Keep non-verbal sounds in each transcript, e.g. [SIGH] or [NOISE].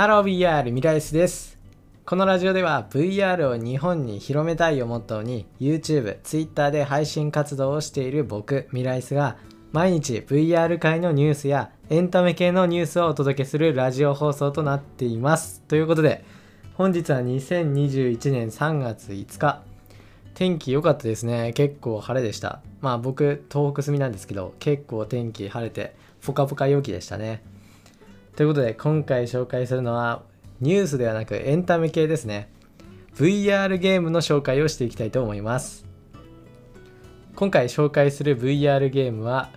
Hello VR ミライスです。このラジオでは VR を日本に広めたいをモットーに YouTube、Twitter で配信活動をしている僕、ミライスが毎日 VR 界のニュースやエンタメ系のニュースをお届けするラジオ放送となっています。ということで、本日は2021年3月5日。天気良かったですね。結構晴れでした。まあ僕、東北住みなんですけど、結構天気晴れて、ポカポカ陽気でしたね。ということで今回紹介するのはニュースではなくエンタメ系ですね。VR ゲームの紹介をしていきたいと思います。今回紹介する VR ゲームは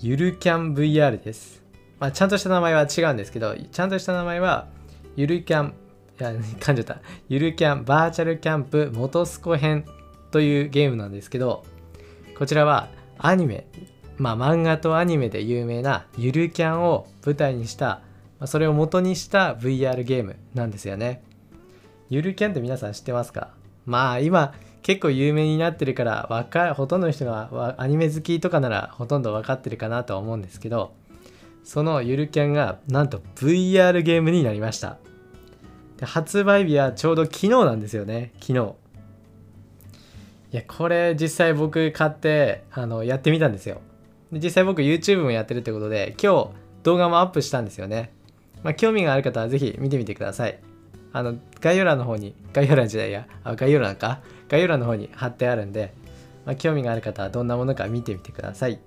ゆるキャン VR です、まあ、ちゃんとした名前は違うんですけどちゃんとした名前はゆるキャンいや噛んじゃった。ゆるキャンバーチャルキャンプ元スコ編というゲームなんですけどこちらはアニメまあ漫画とアニメで有名なゆるキャンを舞台にしたまあそれを元にした VR ゲームなんですよね。ゆるキャンって皆さん知ってますか？まあ今結構有名になってるからわかほとんどの人がアニメ好きとかならほとんど分かってるかなとは思うんですけどそのゆるキャンがなんと VR ゲームになりました。で発売日はちょうど昨日なんですよね。昨日。いやこれ実際僕買ってあのやってみたんですよ。で実際僕 YouTube もやってるってことで今日動画もアップしたんですよね。まあ、興味がある方はぜひ見てみてください。あの、概要欄の方に、概要欄時代や、あ、概要欄か概要欄の方に貼ってあるんで、まあ、興味がある方はどんなものか見てみてください。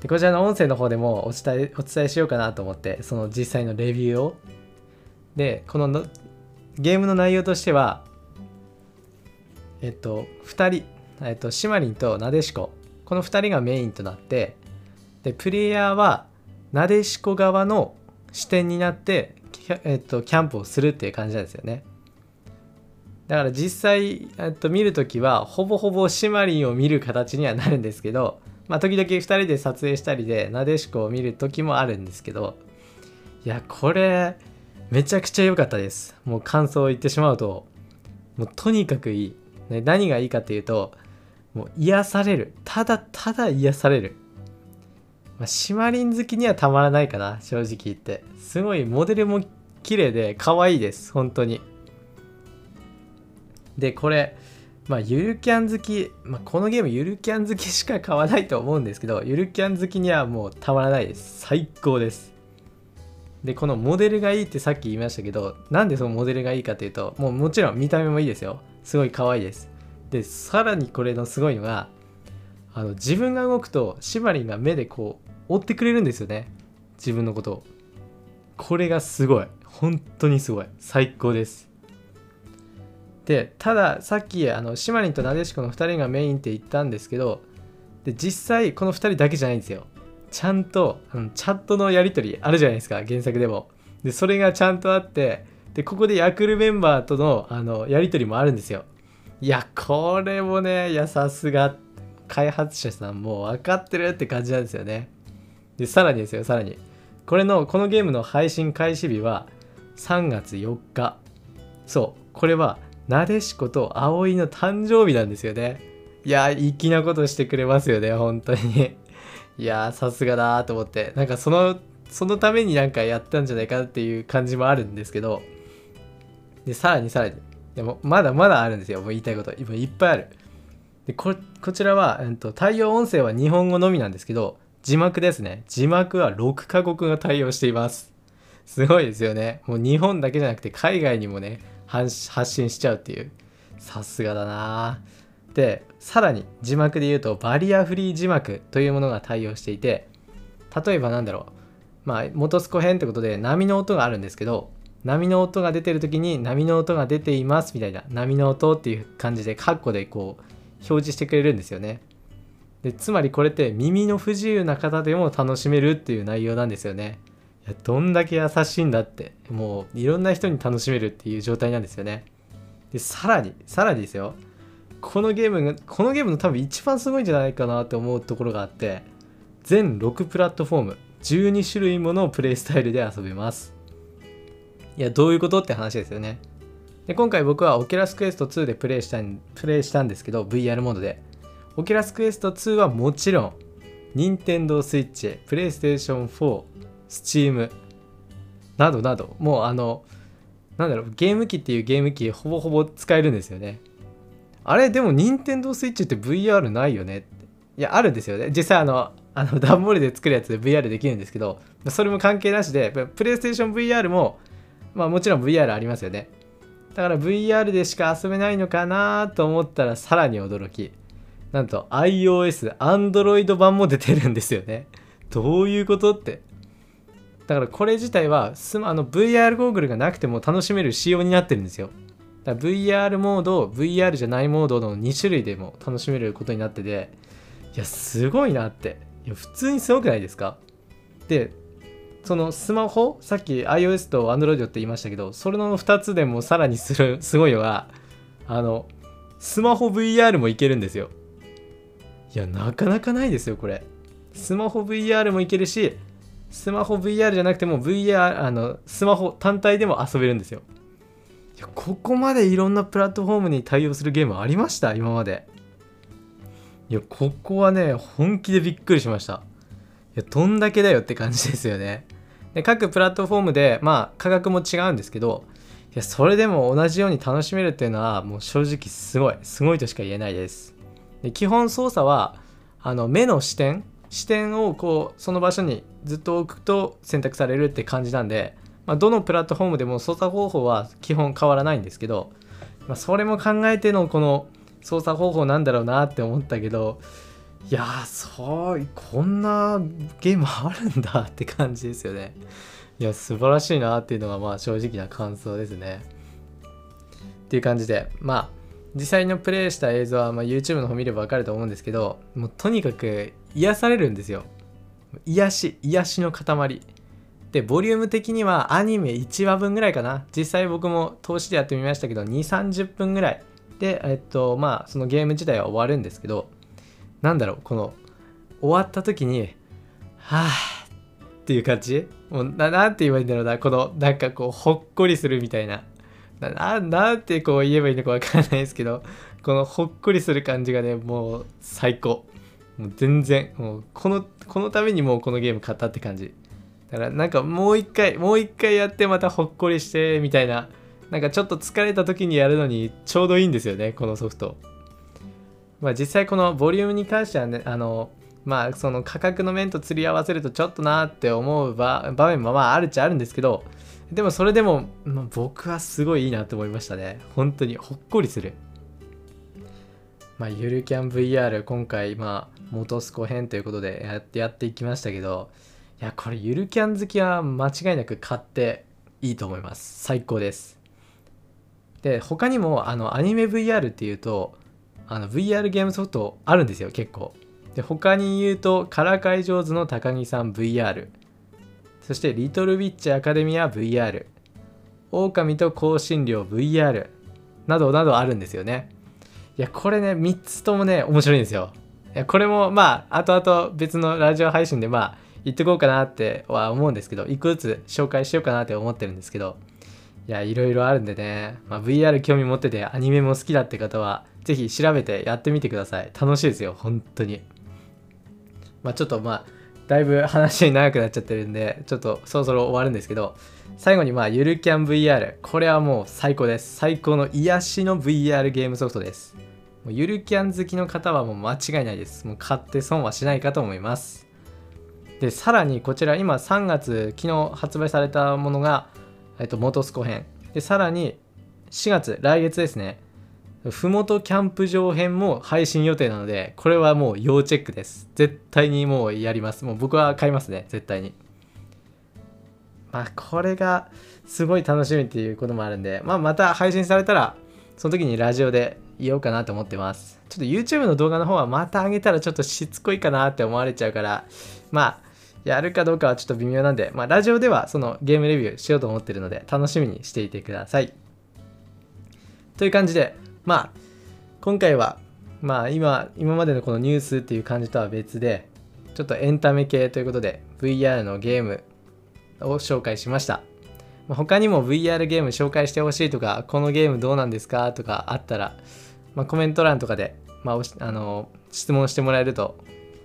で、こちらの音声の方でもお伝え、お伝えしようかなと思って、その実際のレビューを。で、こののゲームの内容としては、えっと、2人、えっと、シマリンとナデシコ、この2人がメインとなって、で、プレイヤーは、ナデシコ側の視点になって、えっと、キャンプをするっていう感じなんですよね。だから実際、えっと、見るときはほぼほぼシマリンを見る形にはなるんですけど、まあ、時々2人で撮影したりでなでしこを見る時もあるんですけどいやこれめちゃくちゃ良かったです。もう感想を言ってしまうともうとにかくいい、何がいいかっていうともう癒される。ただただ癒される。まあ、シマリン好きにはたまらないかな正直言って。すごいモデルも綺麗で可愛いです本当に。でこれまあゆるキャン好き、まあ、このゲームゆるキャン好きしか買わないと思うんですけどゆるキャン好きにはもうたまらないです。最高です。でこのモデルがいいってさっき言いましたけどなんでそのモデルがいいかというともうもちろん見た目もいいですよ。すごい可愛いです。でさらにこれのすごいのがあの自分が動くとシマリンが目でこう追ってくれるんですよね。自分のことを。これがすごい。本当にすごい。最高です。でたださっきあのシマリンとナデシコの2人がメインって言ったんですけどで実際この2人だけじゃないんですよ。ちゃんと、うん、チャットのやり取りあるじゃないですか。原作でも。でそれがちゃんとあってでここでヤクルメンバーとのあのやり取りもあるんですよ。いやこれもねいやさすが。開発者さんもう分かってるって感じなんですよね。でさらにですよさらに。これのこのゲームの配信開始日は3月4日そう。これはなでしこと葵の誕生日なんですよね。いや粋なことしてくれますよね本当に。いやさすがだと思って。なんかそのそのためになんかやったんじゃないかなっていう感じもあるんですけど。でさらにさらに。でもまだまだあるんですよ。もう言いたいこと。今いっぱいある。でこちらは、えっと、対応音声は日本語のみなんですけど字幕ですね。字幕は6カ国が対応しています。すごいですよね。もう日本だけじゃなくて海外にもね発信しちゃうっていう。さすがだな。でさらに字幕で言うとバリアフリー字幕というものが対応していて例えばなんだろう。まあ元スコ編ってことで波の音があるんですけど波の音が出てる時に波の音が出ていますみたいな波の音っていう感じでカッコでこう表示してくれるんですよね。でつまりこれって耳の不自由な方でも楽しめるっていう内容なんですよね。いやどんだけ優しいんだって。もういろんな人に楽しめるっていう状態なんですよね。でさらにさらにですよ。このゲームがこのゲームの多分一番すごいんじゃないかなって思うところがあって全6プラットフォーム12種類ものプレイスタイルで遊べます。いやどういうことって話ですよね。で今回僕は Oculus Quest 2でプレイしたんプレイしたんですけど VR モードで。Oculus Quest 2はもちろん Nintendo Switch、PlayStation 4、Steam などなど。もうあのなんだろうゲーム機っていうゲーム機ほぼほぼ使えるんですよね。あれでも任天堂 switch って VR ないよねいやあるんですよね。実際あのあの段ボールで作るやつで VR できるんですけどそれも関係なしでプレイステーション VR もまあもちろん VR ありますよね。だから VR でしか遊べないのかなと思ったらさらに驚き。なんと iOS、Android 版も出てるんですよね。どういうことって。だからこれ自体はスマあの VR ゴーグルがなくても楽しめる仕様になってるんですよ。だから VR モード VR じゃないモードの2種類でも楽しめることになってて。いやすごいなって。いや普通にすごくないですか？でそのスマホさっき iOS と Android って言いましたけどそれの2つでもさらにする [LAUGHS] すごいのがあのスマホ VR もいけるんですよ。いやなかなかないですよこれ。スマホ VR もいけるしスマホ VR じゃなくても VR あのスマホ単体でも遊べるんですよ。いやここまでいろんなプラットフォームに対応するゲームありました？今まで。いやここはね本気でびっくりしました。いやどんだけだよって感じですよね。で各プラットフォームでまあ価格も違うんですけどいやそれでも同じように楽しめるっていうのはもう正直すごいすごいとしか言えないです。で基本操作はあの目の視点視点をこうその場所にずっと置くと選択されるって感じなんで、まあ、どのプラットフォームでも操作方法は基本変わらないんですけど、まあ、それも考えてのこの操作方法なんだろうなって思ったけどいやそうこんなゲームあるんだって感じですよね。いや素晴らしいなっていうのがまあ正直な感想ですね。っていう感じでまあ実際のプレイした映像はま YouTube の方見れば分かると思うんですけどもうとにかく癒されるんですよ。癒し癒しの塊。でボリューム的にはアニメ1話分ぐらいかな。実際僕も投資でやってみましたけど2 3 0分ぐらい。でえっとまあそのゲーム自体は終わるんですけどなんだろうこの終わった時にはあっていう感じ？もうななんて言えばいいんだろうな。このなんかこうほっこりするみたいな。ななんてこう言えばいいのかわからないですけどこのほっこりする感じがねもう最高。もう全然もうこのこのためにもうこのゲーム買ったって感じ。だからなんかもう一回もう一回やってまたほっこりしてみたいな。なんかちょっと疲れた時にやるのにちょうどいいんですよねこのソフト。まあ実際このボリュームに関してはねあのまあその価格の面と釣り合わせるとちょっとなって思う場面もまああるっちゃあるんですけどでもそれでも、まあ、僕はすごいいいなと思いましたね。本当にほっこりする。まあゆるキャン VR 今回まあ元スコ編ということでやってやっていきましたけどいやこれゆるキャン好きは間違いなく買っていいと思います。最高です。で他にもあのアニメ VR っていうとあの VR ゲームソフトあるんですよ結構。で他に言うとからかい上手の高木さん VR そしてリトルウィッチアカデミア VR 狼と香辛料 VR などなどあるんですよね。いやこれね3つともね面白いんですよ。いやこれもまあ後々別のラジオ配信でまあ言ってこうかなっては思うんですけど一個ずつ紹介しようかなって思ってるんですけど。いやいろいろあるんでね、まあ、VR 興味持っててアニメも好きだって方は是非調べてやってみてください。楽しいですよ本当に。まあちょっとまあだいぶ話長くなっちゃってるんでちょっとそろそろ終わるんですけど最後にまあゆるキャン VR これはもう最高です。最高の癒しの VR ゲームソフトです。もうゆるキャン好きの方はもう間違いないです。もう買って損はしないかと思います。でさらにこちら今3月昨日発売されたものがえっと、元栖湖編。で、さらに、4月、来月ですね。ふもとキャンプ場編も配信予定なので、これはもう要チェックです。絶対にもうやります。もう僕は買いますね、絶対に。まあ、これがすごい楽しみっていうこともあるんで、まあ、また配信されたら、その時にラジオで言おうかなと思ってます。ちょっと YouTube の動画の方はまた上げたらちょっとしつこいかなって思われちゃうから、まあ、やるかどうかはちょっと微妙なんで、まあ、ラジオではそのゲームレビューしようと思ってるので、楽しみにしていてください。という感じで、まあ、今回は、まあ、今、今までのこのニュースっていう感じとは別で、ちょっとエンタメ系ということで、VR のゲームを紹介しました。他にも VR ゲーム紹介してほしいとか、このゲームどうなんですかとかあったら、まあ、コメント欄とかで、まあ、あの質問してもらえると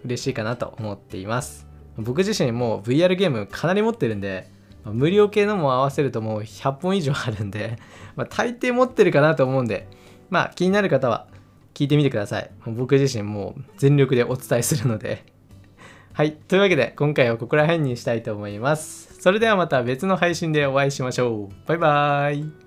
嬉しいかなと思っています。僕自身も VR ゲームかなり持ってるんで無料系のも合わせるともう100本以上あるんで、[LAUGHS] まあ、大抵持ってるかなと思うんで、まあ気になる方は聞いてみてください。僕自身もう全力でお伝えするので。[LAUGHS] はい。というわけで今回はここら辺にしたいと思います。それではまた別の配信でお会いしましょう。バイバーイ。